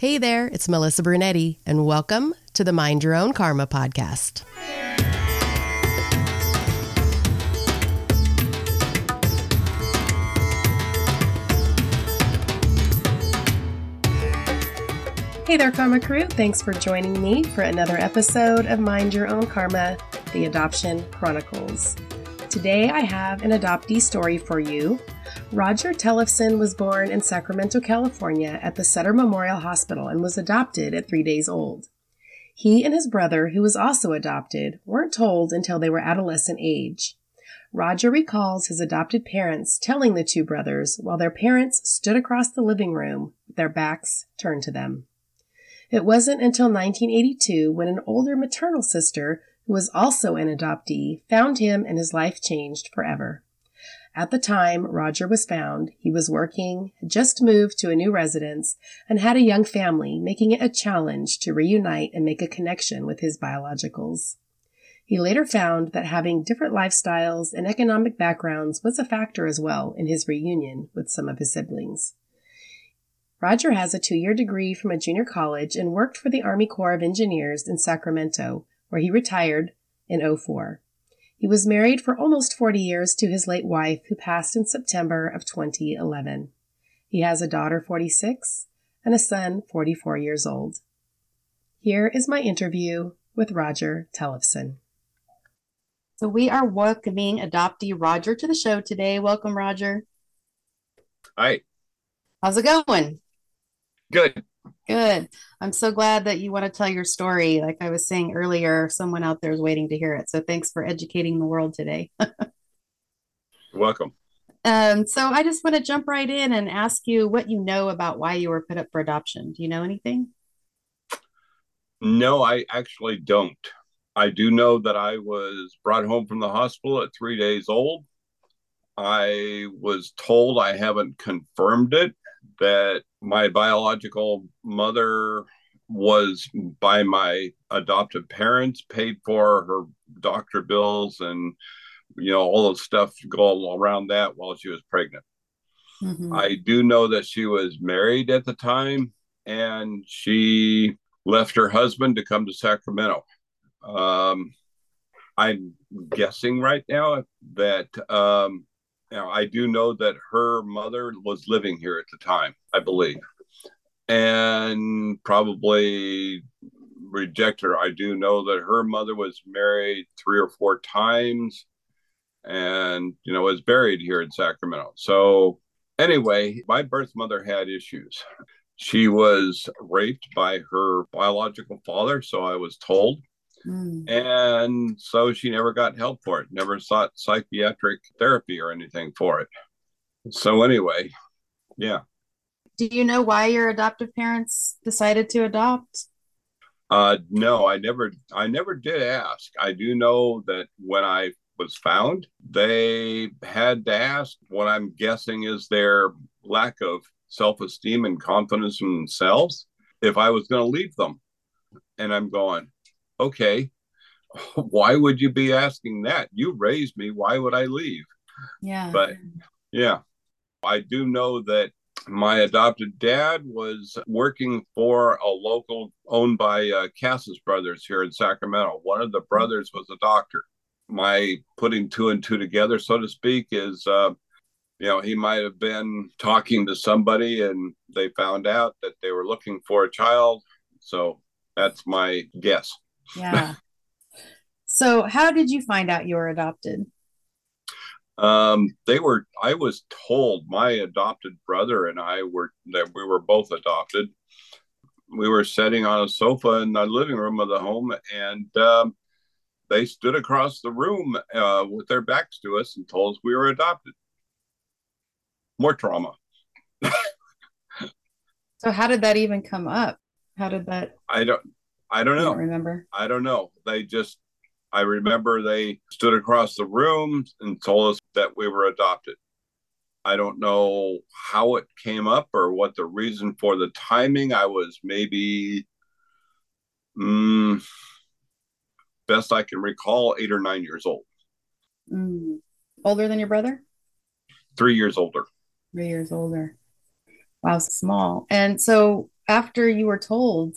Hey there, it's Melissa Brunetti, and welcome to the Mind Your Own Karma podcast. Hey there, Karma Crew. Thanks for joining me for another episode of Mind Your Own Karma, the Adoption Chronicles. Today I have an adoptee story for you. Rodger Tellefson was born in Sacramento, California at the Sutter Memorial Hospital and was adopted at three days old. He and his brother, who was also adopted, weren't told until they were adolescent age. Rodger recalls his adopted parents telling the two brothers while their parents stood across the living room, their backs turned to them. It wasn't until 1982 when an older maternal sister, who was also an adoptee, found him and his life changed forever. At the time Rodger was found, he was working, had just moved to a new residence, and had a young family, making it a challenge to reunite and make a connection with his biologicals. He later found that having different lifestyles and economic backgrounds was a factor as well in his reunion with some of his siblings. Rodger has a two year degree from a junior college and worked for the Army Corps of Engineers in Sacramento, where he retired in 04. He was married for almost 40 years to his late wife, who passed in September of 2011. He has a daughter 46 and a son 44 years old. Here is my interview with Rodger Tellefson. So we are welcoming adoptee Rodger to the show today. Welcome, Rodger. Hi. How's it going? Good. Good. I'm so glad that you want to tell your story. Like I was saying earlier, someone out there is waiting to hear it. So thanks for educating the world today. welcome. Um, so I just want to jump right in and ask you what you know about why you were put up for adoption. Do you know anything? No, I actually don't. I do know that I was brought home from the hospital at three days old. I was told I haven't confirmed it that my biological mother was by my adoptive parents paid for her doctor bills and you know all the stuff go around that while she was pregnant mm-hmm. i do know that she was married at the time and she left her husband to come to sacramento um, i'm guessing right now that um, now I do know that her mother was living here at the time, I believe, and probably rejected her. I do know that her mother was married three or four times and, you know, was buried here in Sacramento. So, anyway, my birth mother had issues. She was raped by her biological father, so I was told. Mm. And so she never got help for it, never sought psychiatric therapy or anything for it. So, anyway, yeah. Do you know why your adoptive parents decided to adopt? Uh, no, I never, I never did ask. I do know that when I was found, they had to ask. What I'm guessing is their lack of self-esteem and confidence in themselves. If I was going to leave them, and I'm going, okay, why would you be asking that? You raised me. Why would I leave? Yeah. But yeah, I do know that my adopted dad was working for a local owned by uh, Cassis Brothers here in Sacramento. One of the brothers was a doctor. My putting two and two together, so to speak, is uh, you know he might have been talking to somebody and they found out that they were looking for a child. So that's my guess. Yeah. so, how did you find out you were adopted? Um, they were. I was told my adopted brother and I were that we were both adopted. We were sitting on a sofa in the living room of the home, and um, they stood across the room uh, with their backs to us and told us we were adopted. More trauma. so, how did that even come up? How did that? I don't. I don't know. Don't remember? I don't know. They just, I remember they stood across the room and told us that we were adopted. I don't know how it came up or what the reason for the timing. I was maybe, mm, best I can recall, eight or nine years old. Mm. Older than your brother? Three years older. Three years older. Wow, small. And so after you were told,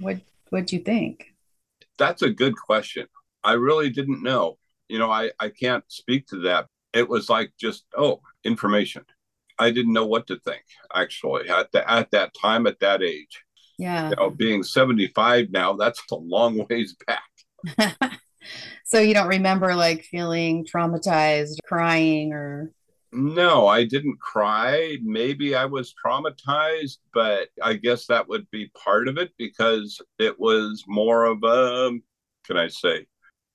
what what'd you think? That's a good question. I really didn't know. You know, I, I can't speak to that. It was like just, oh, information. I didn't know what to think actually at the, at that time at that age. Yeah. You know, being 75 now, that's a long ways back. so you don't remember like feeling traumatized, crying or no, I didn't cry. Maybe I was traumatized, but I guess that would be part of it because it was more of a, can I say,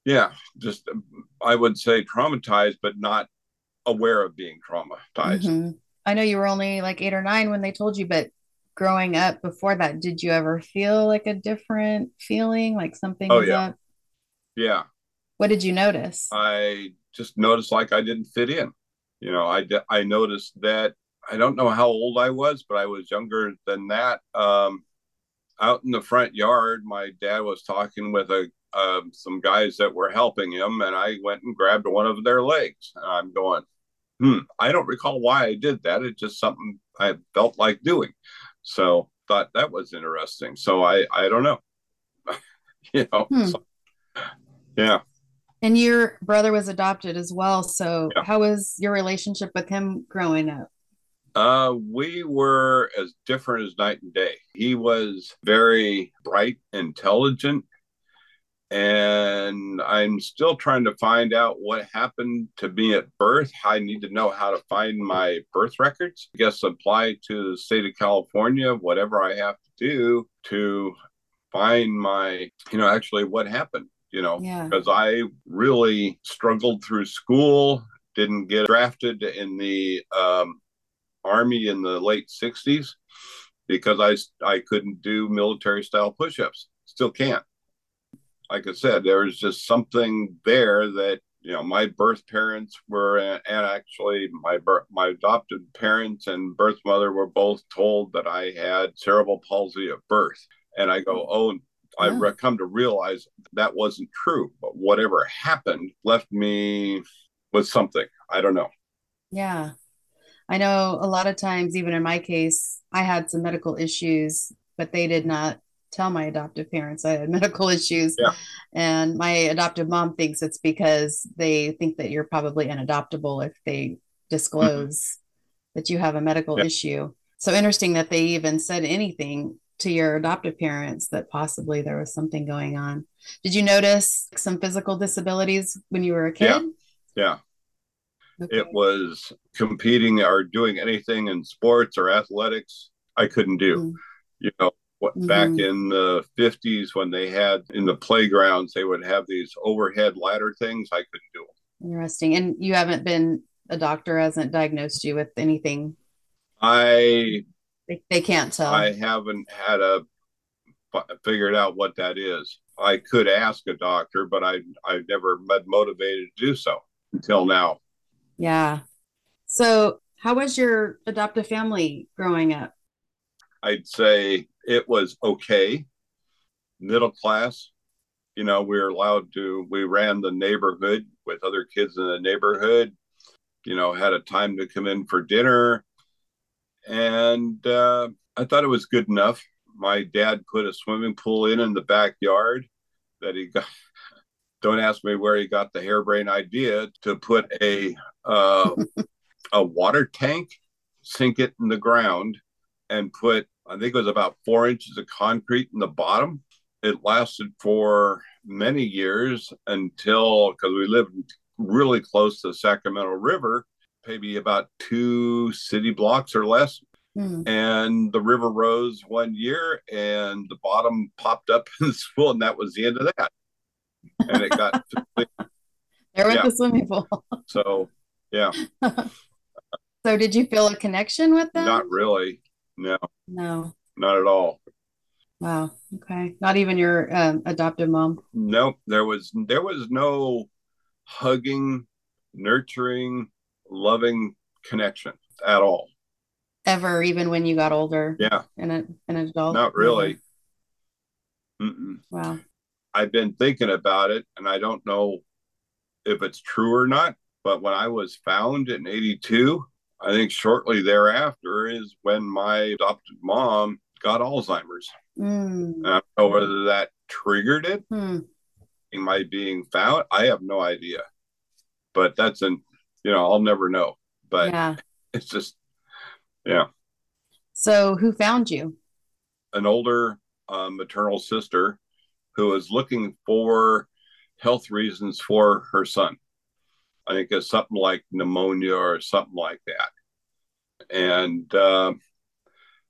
yeah, just I would say traumatized, but not aware of being traumatized. Mm-hmm. I know you were only like eight or nine when they told you, but growing up before that, did you ever feel like a different feeling, like something oh, yeah. up? Yeah. What did you notice? I just noticed like I didn't fit in. You know, I, I noticed that I don't know how old I was, but I was younger than that. Um, out in the front yard, my dad was talking with a uh, some guys that were helping him, and I went and grabbed one of their legs. And I'm going, hmm, I don't recall why I did that. It's just something I felt like doing. So thought that was interesting. So I I don't know, you know, hmm. so, yeah. And your brother was adopted as well. So yeah. how was your relationship with him growing up? Uh, we were as different as night and day. He was very bright, intelligent, and I'm still trying to find out what happened to me at birth. I need to know how to find my birth records. I guess apply to the state of California, whatever I have to do to find my, you know, actually what happened, you know, because yeah. I really struggled through school, didn't get drafted in the um, Army in the late 60s because I, I couldn't do military style push ups. Still can't like I said, there was just something there that you know my birth parents were, and actually my birth, my adopted parents and birth mother were both told that I had cerebral palsy at birth, and I go, oh. I've yeah. come to realize that wasn't true, but whatever happened left me with something. I don't know. Yeah. I know a lot of times, even in my case, I had some medical issues, but they did not tell my adoptive parents I had medical issues. Yeah. And my adoptive mom thinks it's because they think that you're probably unadoptable if they disclose mm-hmm. that you have a medical yeah. issue. So interesting that they even said anything to your adoptive parents that possibly there was something going on. Did you notice some physical disabilities when you were a kid? Yeah. yeah. Okay. It was competing or doing anything in sports or athletics I couldn't do. Mm. You know, what, mm-hmm. back in the 50s when they had in the playgrounds they would have these overhead ladder things i couldn't do them interesting and you haven't been a doctor hasn't diagnosed you with anything i they, they can't tell i haven't had a figured out what that is i could ask a doctor but i i've never been motivated to do so until now yeah so how was your adoptive family growing up I'd say it was okay, middle class. You know, we were allowed to, we ran the neighborhood with other kids in the neighborhood, you know, had a time to come in for dinner. And uh, I thought it was good enough. My dad put a swimming pool in in the backyard that he got. Don't ask me where he got the harebrained idea to put a uh, a water tank, sink it in the ground, and put I think it was about four inches of concrete in the bottom. It lasted for many years until, because we lived really close to the Sacramento River, maybe about two city blocks or less. Mm. And the river rose one year and the bottom popped up in the pool, and that was the end of that. And it got there went yeah. the swimming pool. so, yeah. so, did you feel a connection with them? Not really. No. No. Not at all. Wow. Okay. Not even your um, adoptive mom. Nope. There was there was no hugging, nurturing, loving connection at all. Ever, even when you got older. Yeah. And an an adult. Not really. Wow. I've been thinking about it, and I don't know if it's true or not. But when I was found in '82, I think shortly thereafter is when my adopted mom got Alzheimer's. Mm. I don't know whether that triggered it. Hmm. Am I being found? I have no idea. But that's an, you know, I'll never know. But yeah. it's just, yeah, So who found you? an older uh, maternal sister who was looking for health reasons for her son. I think it's something like pneumonia or something like that. And uh,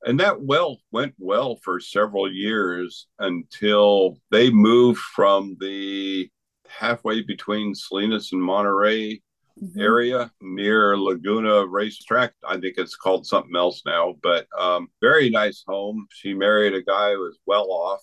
and that well went well for several years until they moved from the halfway between Salinas and Monterey Mhm. area near Laguna Racetrack. I think it's called something else now, but um, very nice home. She married a guy who was well off.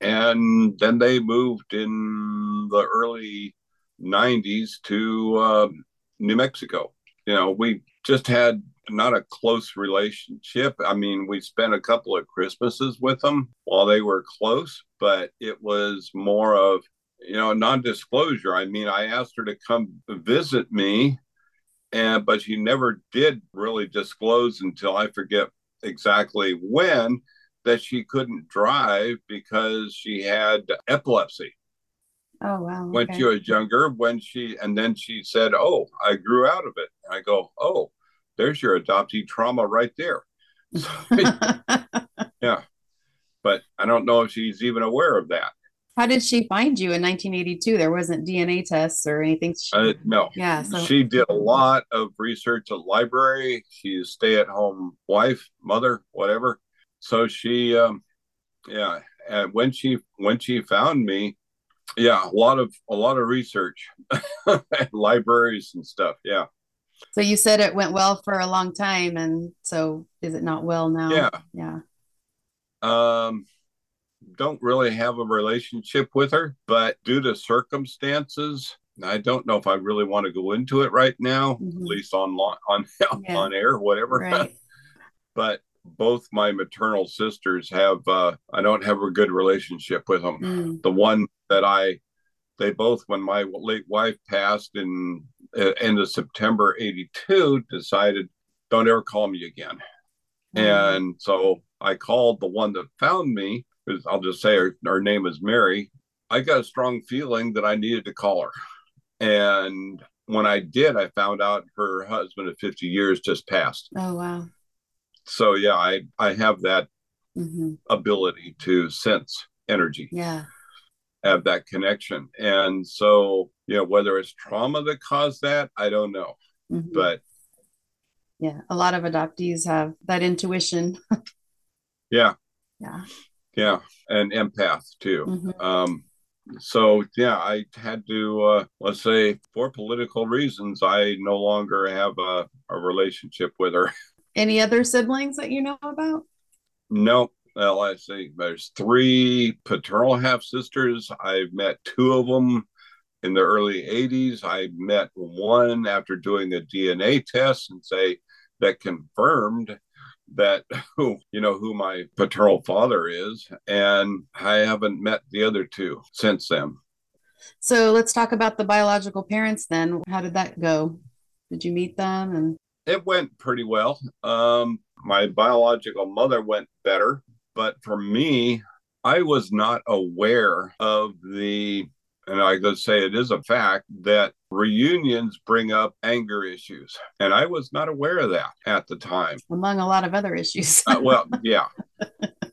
And then they moved in the early 90s to um, New Mexico. You know, we just had not a close relationship. I mean, we spent a couple of Christmases with them while they were close, but it was more of you know non-disclosure i mean i asked her to come visit me and but she never did really disclose until i forget exactly when that she couldn't drive because she had epilepsy Oh wow. when okay. she was younger when she and then she said oh i grew out of it i go oh there's your adoptee trauma right there Yeah. but i don't know if she's even aware of that How did she find you in 1982? There wasn't DNA tests or anything. uh, no yeah. So she did a lot of research at library. She's a stay-at-home wife, mother, whatever. So she, um, yeah, and when she when she found me, yeah, a lot of a lot of research, at libraries and stuff. Yeah, so you said it went well for a long time, and so is it not well now? Yeah. Yeah. um, don't really have a relationship with her, but due to circumstances. I don't know if I really want to go into it right now, Mhm. at least on on Yeah. on air, whatever. Right. but both my maternal sisters have uh i don't have a good relationship with them Mm. the one that i they both when my late wife passed in uh, end of september 82 decided don't ever call me again and so i called the one that found me i'll just say her, her name is mary i got a strong feeling that i needed to call her and when i did i found out her husband of 50 years just passed oh wow. so yeah i i have that hmm ability to sense energy Yeah. have that connection and so you know whether it's trauma that caused that i don't know Mhm. but yeah, a lot of adoptees have that intuition. yeah Yeah. Yeah and empath too. Mhm. um so yeah i had to uh let's say for political reasons i no longer have a, a relationship with her. Any other siblings that you know about? no well i see there's three paternal half sisters i've met two of them in the early 80s i met one after doing a dna test and say that confirmed that who you know who my paternal father is and i haven't met the other two since then So let's talk about the biological parents then. How did that go? Did you meet them? And it went pretty well um my biological mother went better but for me i was not aware of the and i could say it is a fact that reunions bring up anger issues. And i was not aware of that at the time. Among a lot of other issues. Uh, well yeah.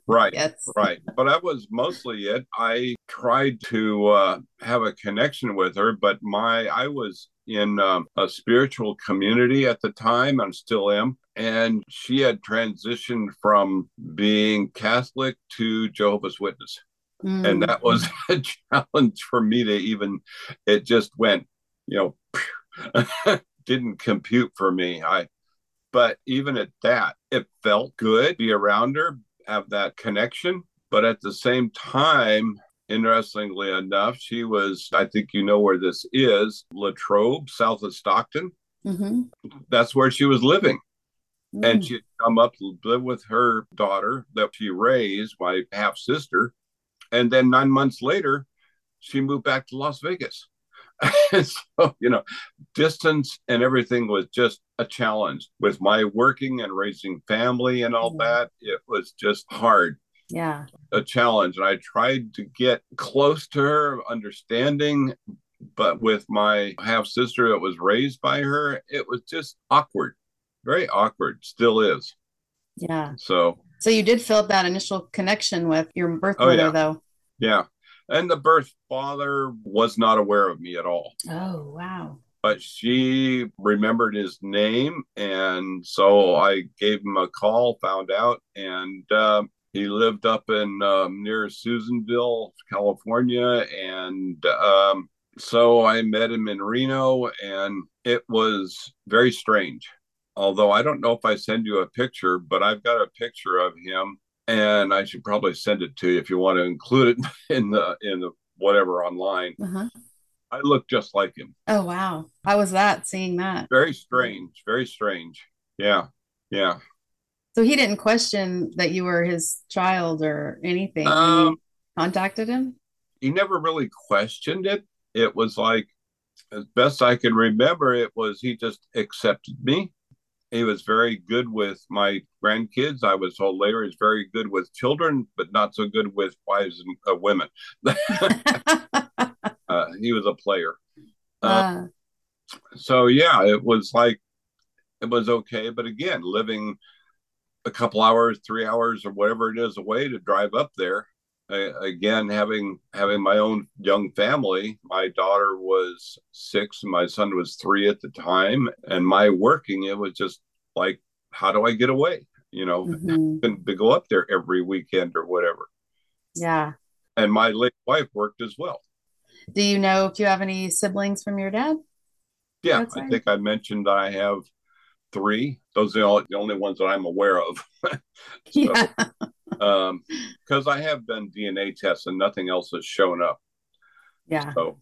Right yes. right. But that was mostly it. I tried to uh, have a connection with her but my i was in um, a spiritual community at the time and still am. And she had transitioned from being catholic to jehovah's witness Mm. and that was a challenge for me to even it just went you know didn't compute for me i but even at that it felt good to be around her have that connection but at the same time interestingly enough she was i think you know where this is Lathrop south of stockton Mhm. that's where she was living and Mm. she'd come up to live with her daughter that she raised, my half sister. And then nine months later, she moved back to Las Vegas. so, you know, distance and everything was just a challenge with my working and raising family and all that. It was just hard, Yeah. a challenge. And I tried to get close to her, understanding, but with my half sister that was raised by her, it was just awkward, very awkward, still is. Yeah. So, So you did feel that initial connection with your birth Oh, mother, yeah. though. Yeah. And the birth father was not aware of me at all. Oh, wow. but she remembered his name and so i gave him a call found out and um, he lived up in um, near susanville california and um, so i met him in reno and it was very strange although i don't know if i send you a picture but i've got a picture of him and i should probably send it to you if you want to include it in the in the whatever online Uh-huh. i look just like him Oh, wow. How was that seeing that? very strange very strange yeah yeah So he didn't question that you were his child or anything um contacted him? he never really questioned it it was like as best i can remember it was he just accepted me he was very good with my grandkids. I was told later he's very good with children but not so good with wives and uh, women. Uh, he was a player. Uh, Uh, so yeah it was like it was okay but again living a couple hours three hours or whatever it is away to drive up there I, again having having my own young family my daughter was six and my son was three at the time and my working it was just like how do i get away you know mhm. and to go up there every weekend or whatever Yeah. and my late wife worked as well Do you know if you have any siblings from your dad? yeah That's i think i mentioned i have three those are the only, the only ones that i'm aware of So, Yeah. Um because i have done dna tests and nothing else has shown up Yeah. so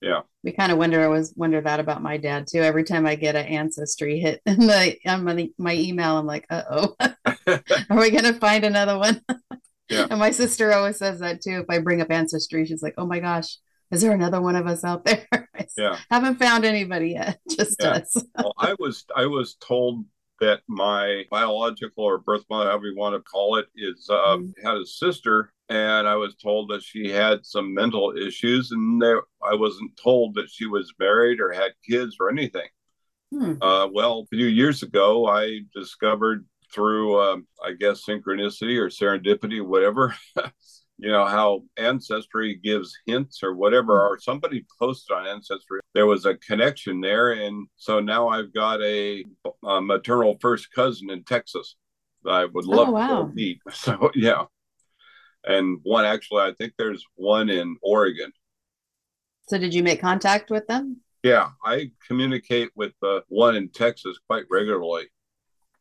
yeah We kind of wonder, I was wonder that about my dad too. Every time I get an ancestry hit in the on my, my email, I'm like, uh oh, are we gonna find another one? Yeah. And my sister always says that too. If I bring up ancestry, she's like, oh my gosh, is there another one of us out there? Yeah haven't found anybody yet. Just Yeah. us. well, I was I was told that my biological or birth mother, however you want to call it, is uh, Mhm. had a sister, and I was told that she had some mental issues, and there I wasn't told that she was married or had kids or anything. Hmm. Uh, well, a few years ago, I discovered through um, I guess synchronicity or serendipity, whatever. You know how ancestry gives hints or whatever, or somebody posted on ancestry. There was a connection there, and so now I've got a, a maternal first cousin in Texas that I would oh, love Oh, wow. to meet. So yeah, and one actually, I think there's one in Oregon. So did you make contact with them? Yeah, I communicate with the one in Texas quite regularly.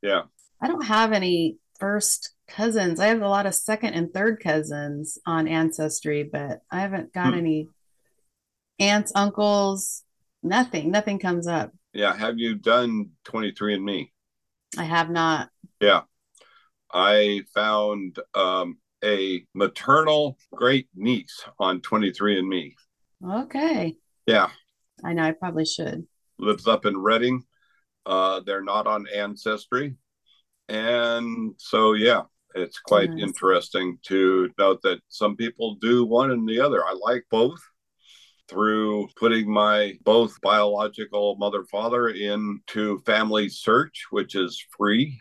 Yeah, I don't have any first cousins. I have a lot of second and third cousins on Ancestry, but I haven't got Hmm. any aunts, uncles, nothing. Nothing comes up. yeah. Have you done 23andMe? I have not. Yeah. I found um, a maternal great niece on 23andMe. Okay. Yeah. I know I probably should. Lives up in Redding. Uh, they're not on Ancestry. And so, yeah, it's quite Nice. interesting to note that some people do one and the other. I like both through putting my both biological mother father into family search which is free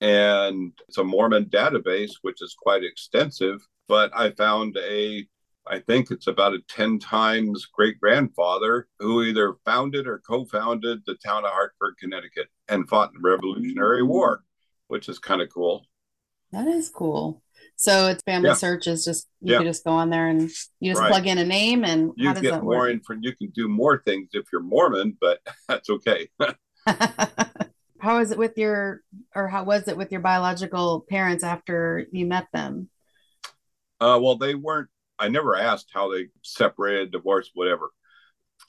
and it's a mormon database which is quite extensive but i found a i think it's about a 10 times great grandfather who either founded or co-founded the town of hartford connecticut and fought in the revolutionary war which is kind of cool That is cool. So it's family Yeah. search is just you Yeah. can just go on there and you just Right. plug in a name and you get more info you can do more things if you're mormon but that's okay how is it with your or how was it with your biological parents after you met them? Uh, well, they weren't. I never asked how they separated, divorced, whatever.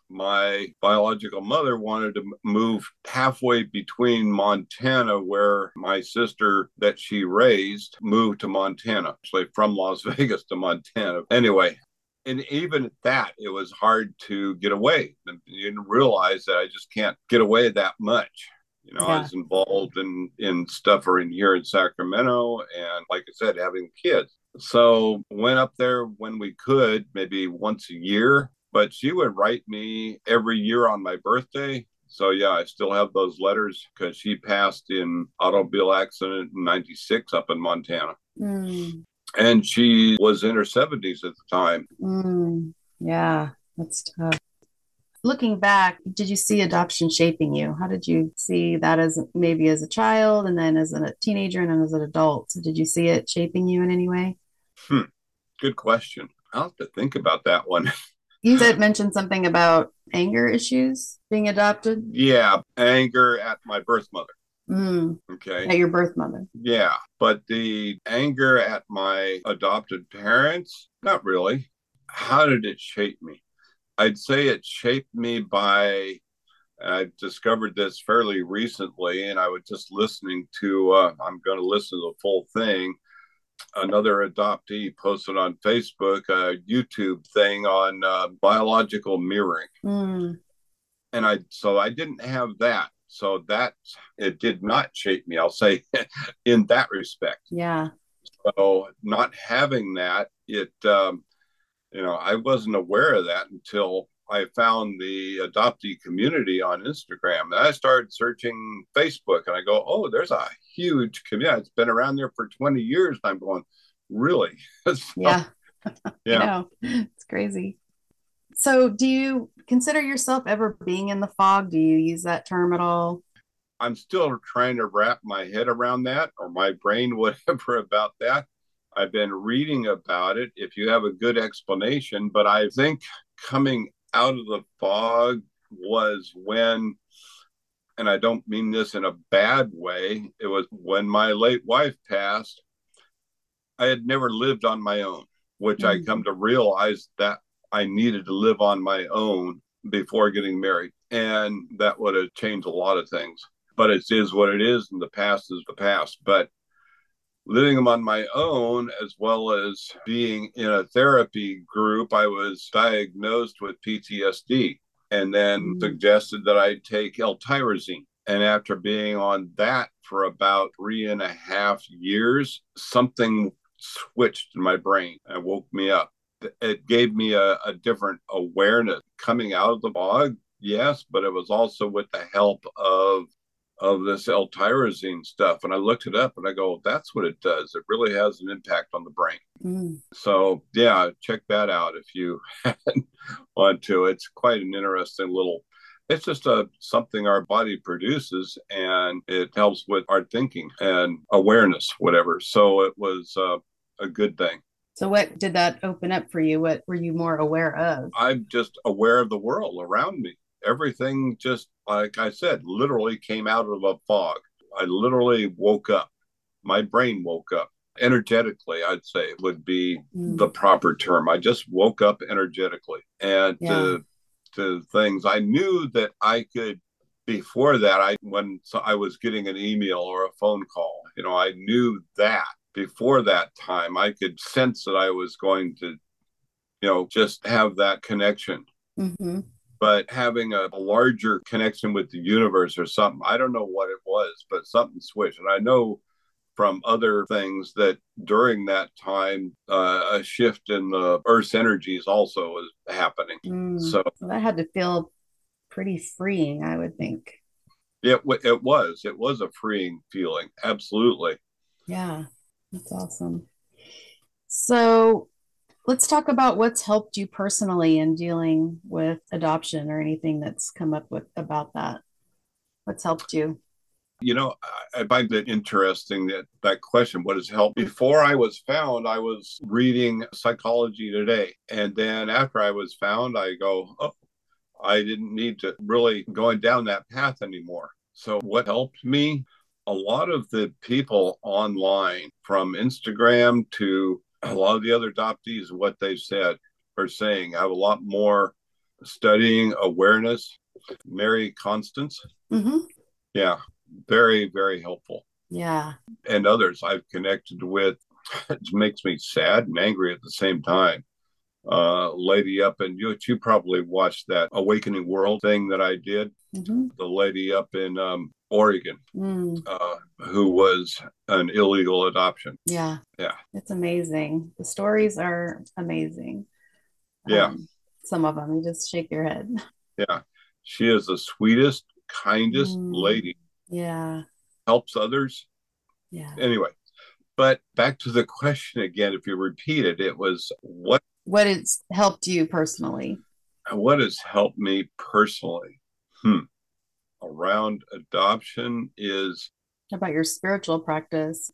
My biological mother wanted to move halfway between Montana, where my sister that she raised moved to Montana, actually from Las Vegas to Montana. Anyway, and even at that, it was hard to get away. You didn't realize that I just can't get away that much. You know, yeah. I was involved in in stuff in here in Sacramento, and like I said, having kids. So went up there when we could, maybe once a year. But she would write me every year on my birthday. So yeah, I still have those letters because she passed in automobile accident in '96 up in Montana. Mm and she was in her 70s at the time. Mm, yeah, that's tough. Looking back, did you see adoption shaping you? How did you see that as maybe as a child and then as a teenager and then as an adult? Did you see it shaping you in any way? Hmm. Good question. I'll have to think about that one. you said mentioned something about anger issues being adopted. Yeah, anger at my birth mother. Mm. Okay. At your birth mother. Yeah. But the anger at my adopted parents, not really. How did it shape me? I'd say it shaped me by, I discovered this fairly recently, and I was just listening to, uh, I'm going to listen to the full thing. Another adoptee posted on Facebook a YouTube thing on uh, biological mirroring. Mm. And I, so I didn't have that so that it did not shape me, I'll say, in that respect. Yeah. So not having that, it, um, you know, I wasn't aware of that until I found the adoptee community on Instagram. And I started searching Facebook and I go, oh, there's a huge community. It's been around there for 20 years. And I'm going, really? so, yeah. yeah. It's crazy. So, do you consider yourself ever being in the fog? Do you use that term at all? I'm still trying to wrap my head around that or my brain, whatever, about that. I've been reading about it if you have a good explanation, but I think coming out of the fog was when, and I don't mean this in a bad way, it was when my late wife passed. I had never lived on my own, which mm-hmm. I come to realize that I needed to live on my own before getting married. And that would have changed a lot of things. But it is what it is, and the past is the past. But living on my own, as well as being in a therapy group, I was diagnosed with PTSD and then mm-hmm. suggested that I take L-tyrosine. And after being on that for about three and a half years, something switched in my brain and woke me up it gave me a, a different awareness coming out of the fog yes but it was also with the help of of this L-tyrosine stuff. And I looked it up and I go, that's what it does. It really has an impact on the brain. Mm. So yeah, check that out if you want to. It's quite an interesting little it's just a something our body produces and it helps with our thinking and awareness, whatever. So it was uh, a good thing. So, what did that open up for you? What were you more aware of? I'm just aware of the world around me. Everything just, like I said, literally came out of a fog. I literally woke up. My brain woke up energetically, I'd say it would be mm. the proper term. I just woke up energetically and yeah. to, to things. I knew that I could before that i when i was getting an email or a phone call you know i knew that before that time, I could sense that I was going to, you know, just have that connection. Mm-hmm. But having a, a, larger connection with the universe or something, I don't know what it was, but something switched. And I know from other things that during that time, uh, a shift in the Earth's energies also was happening. Mm, so that had to feel pretty freeing, I would think. It, it was. It was a freeing feeling. Absolutely. Yeah. That's awesome. So let's talk about what's helped you personally in dealing with adoption or anything that's come up with about that. What's helped you? You know, I find it interesting that that question, what has helped? Before I was found, I was reading Psychology Today. And then after I was found, I go, oh, I didn't need to really going down that path anymore. So what helped me? a lot of the people online from Instagram to a lot of the other adoptees, what they've said are saying, I have a lot more studying awareness. Mary Constance. Mm-hmm. Yeah, very, very helpful. Yeah. And others I've connected with. It makes me sad and angry at the same time. uh, lady up in you. You probably watched that Awakening World thing that I did. Mm-hmm. The lady up in um, Oregon, mm. uh, who was an illegal adoption. Yeah, yeah, it's amazing. The stories are amazing. Yeah, um, some of them you just shake your head. Yeah, she is the sweetest, kindest mm. lady. Yeah, helps others. Yeah. Anyway, but back to the question again. If you repeat it, it was what what has helped you personally? What has helped me personally? Hmm. Around adoption is about your spiritual practice?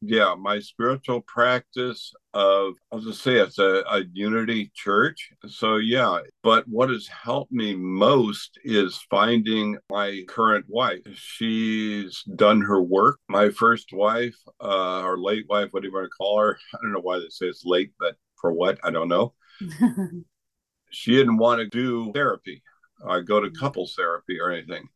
Yeah, my spiritual practice of I'll just say it's a, a unity church. So yeah, but what has helped me most is finding my current wife. She's done her work. My first wife, uh, or late wife, whatever you want to call her. I don't know why they say it's late, but for what? I don't know. she didn't want to do therapy, I go to couples therapy or anything.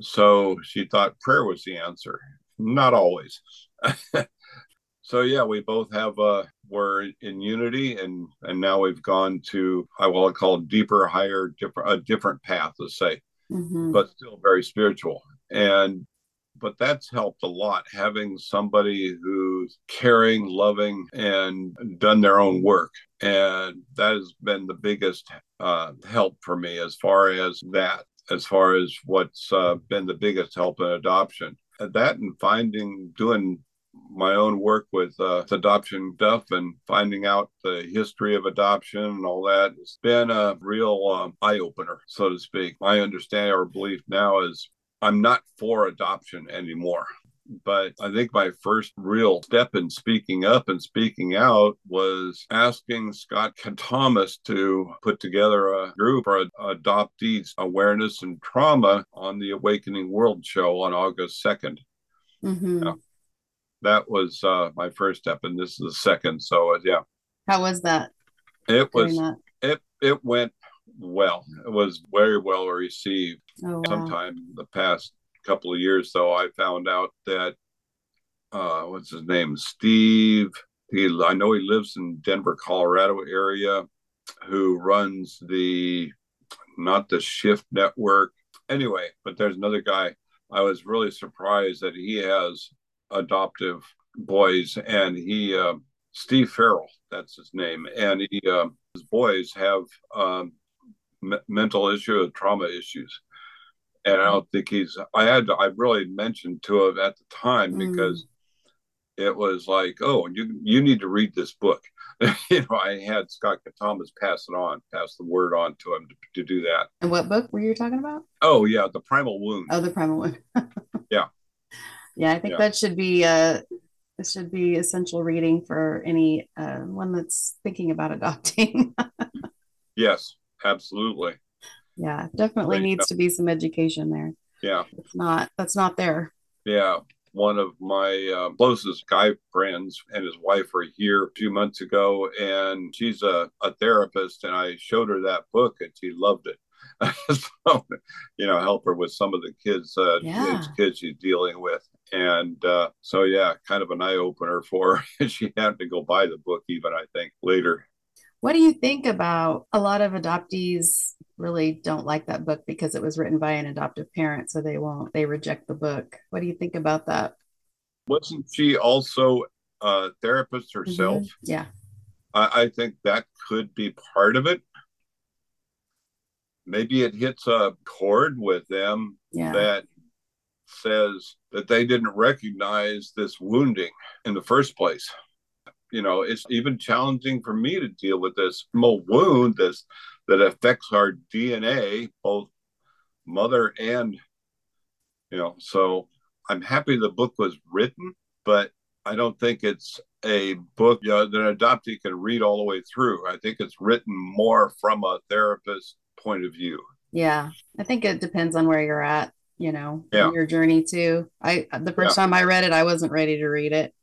So she thought prayer was the answer. Not always. so yeah, we both have uh we're in unity and and now we've gone to I will call deeper, higher, different a different path, let's say, mm-hmm. but still very spiritual. And but that's helped a lot having somebody who's caring, loving, and done their own work. And that has been the biggest uh, help for me as far as that, as far as what's uh, been the biggest help in adoption. That and finding, doing my own work with uh, adoption stuff and finding out the history of adoption and all that. It's been a real um, eye opener, so to speak. My understanding or belief now is I'm not for adoption anymore. But I think my first real step in speaking up and speaking out was asking Scott Thomas to put together a group for adoptees awareness and trauma on the Awakening World show on August 2nd. Mm-hmm. Yeah. That was uh, my first step, and this is the second. So, uh, yeah. How was that? It was, it, it went well. It was very well received. Oh, wow. Sometime the past couple of years, though, I found out that uh, what's his name, Steve. He, I know he lives in Denver, Colorado area. Who runs the not the Shift Network? Anyway, but there's another guy. I was really surprised that he has adoptive boys, and he uh, Steve Farrell, that's his name, and he uh, his boys have um, mental issue trauma issues. And I don't think he's, I had to, I really mentioned to him at the time mm. because it was like, oh, you, you need to read this book. you know, I had Scott Thomas pass it on, pass the word on to him to, to do that. And what book were you talking about? Oh, yeah, The Primal Wound. Oh, The Primal Wound. yeah. Yeah, I think yeah. that should be uh this should be essential reading for any uh, one that's thinking about adopting. yes, absolutely. Yeah, definitely needs to be some education there. Yeah, it's not that's not there. Yeah, one of my uh, closest guy friends and his wife were here a few months ago, and she's a, a therapist, and I showed her that book, and she loved it. so, you know, help her with some of the kids, uh, yeah. kids she's dealing with. And uh, so, yeah, kind of an eye opener for her. she had to go buy the book, even I think later. What do you think about a lot of adoptees really don't like that book because it was written by an adoptive parent, so they won't, they reject the book. What do you think about that? Wasn't she also a therapist herself? Mm-hmm. Yeah. I, I think that could be part of it. Maybe it hits a chord with them yeah. that says that they didn't recognize this wounding in the first place you know it's even challenging for me to deal with this small wound this that affects our dna both mother and you know so i'm happy the book was written but i don't think it's a book you know, that an adoptee can read all the way through i think it's written more from a therapist point of view yeah i think it depends on where you're at you know yeah. your journey too i the first yeah. time i read it i wasn't ready to read it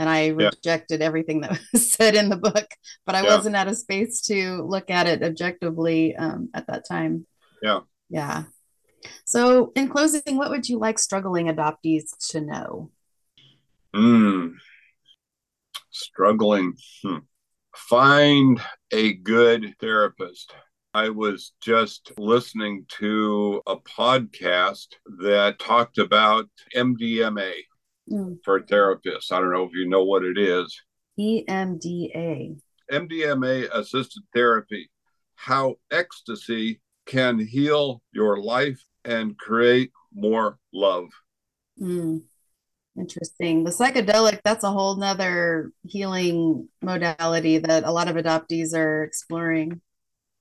and I rejected yeah. everything that was said in the book, but I yeah. wasn't at a space to look at it objectively um, at that time. Yeah. Yeah. So, in closing, what would you like struggling adoptees to know? Mm. Struggling. Hmm. find a good therapist. I was just listening to a podcast that talked about MDMA mm. for therapists. I don't know if you know what it is. EMDA. MDMA assisted therapy, how ecstasy can heal your life and create more love. Mm. Interesting. The psychedelic, that's a whole nother healing modality that a lot of adoptees are exploring.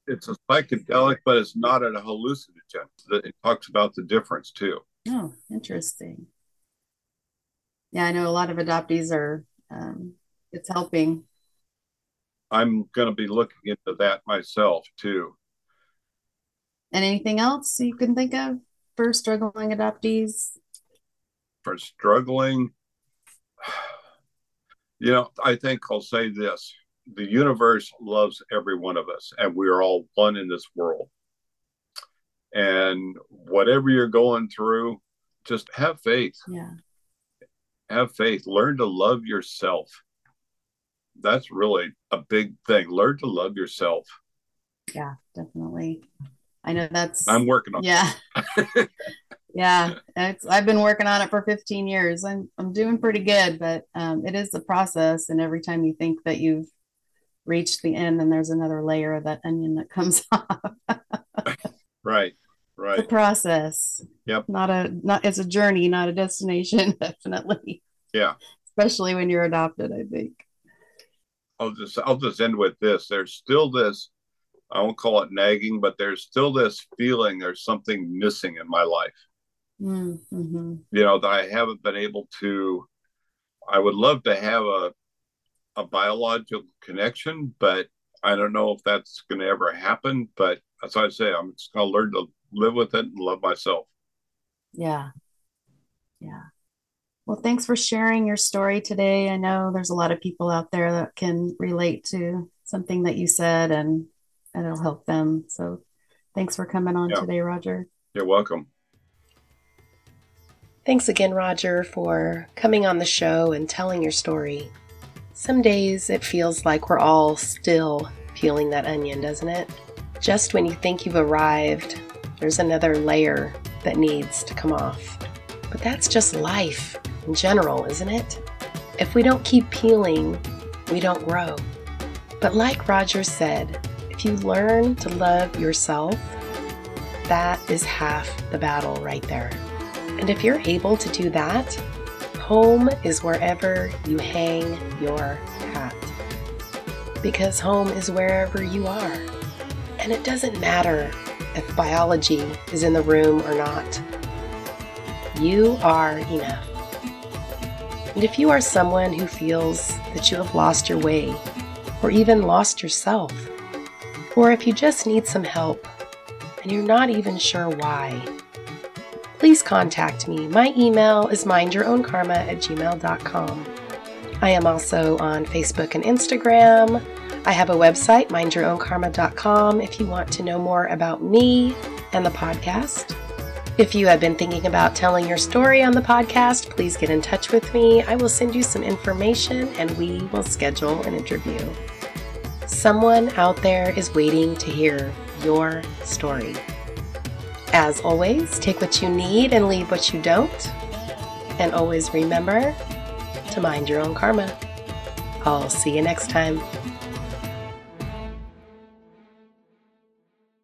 It's a psychedelic, but it's not a hallucinogen. It talks about the difference too. Oh, interesting. Yeah, I know a lot of adoptees are, um, it's helping. I'm going to be looking into that myself too. And anything else you can think of for struggling adoptees? For struggling, you know, I think I'll say this the universe loves every one of us, and we are all one in this world. And whatever you're going through, just have faith. Yeah. Have faith. Learn to love yourself. That's really a big thing. Learn to love yourself. Yeah, definitely. I know that's I'm working on yeah. yeah. It's I've been working on it for 15 years. I'm I'm doing pretty good, but um, it is a process and every time you think that you've reached the end, then there's another layer of that onion that comes off. right. Right. The process. Yep. Not a not it's a journey, not a destination, definitely. Yeah. Especially when you're adopted, I think. I'll just I'll just end with this. There's still this I won't call it nagging, but there's still this feeling there's something missing in my life. Mm-hmm. You know, that I haven't been able to. I would love to have a a biological connection, but I don't know if that's going to ever happen. But as I say, I'm just going to learn to live with it and love myself. Yeah. Yeah. Well, thanks for sharing your story today. I know there's a lot of people out there that can relate to something that you said and and it'll help them. So thanks for coming on yeah. today, Rodger. You're welcome. Thanks again, Rodger, for coming on the show and telling your story. Some days it feels like we're all still peeling that onion, doesn't it? Just when you think you've arrived, there's another layer that needs to come off. But that's just life in general, isn't it? If we don't keep peeling, we don't grow. But like Rodger said, if you learn to love yourself, that is half the battle right there. And if you're able to do that, home is wherever you hang your hat. Because home is wherever you are. And it doesn't matter if biology is in the room or not. You are enough. And if you are someone who feels that you have lost your way, or even lost yourself, or if you just need some help and you're not even sure why, please contact me. My email is mindyourownkarma at gmail.com. I am also on Facebook and Instagram. I have a website, mindyourownkarma.com, if you want to know more about me and the podcast. If you have been thinking about telling your story on the podcast, please get in touch with me. I will send you some information and we will schedule an interview. Someone out there is waiting to hear your story. As always, take what you need and leave what you don't. And always remember to mind your own karma. I'll see you next time.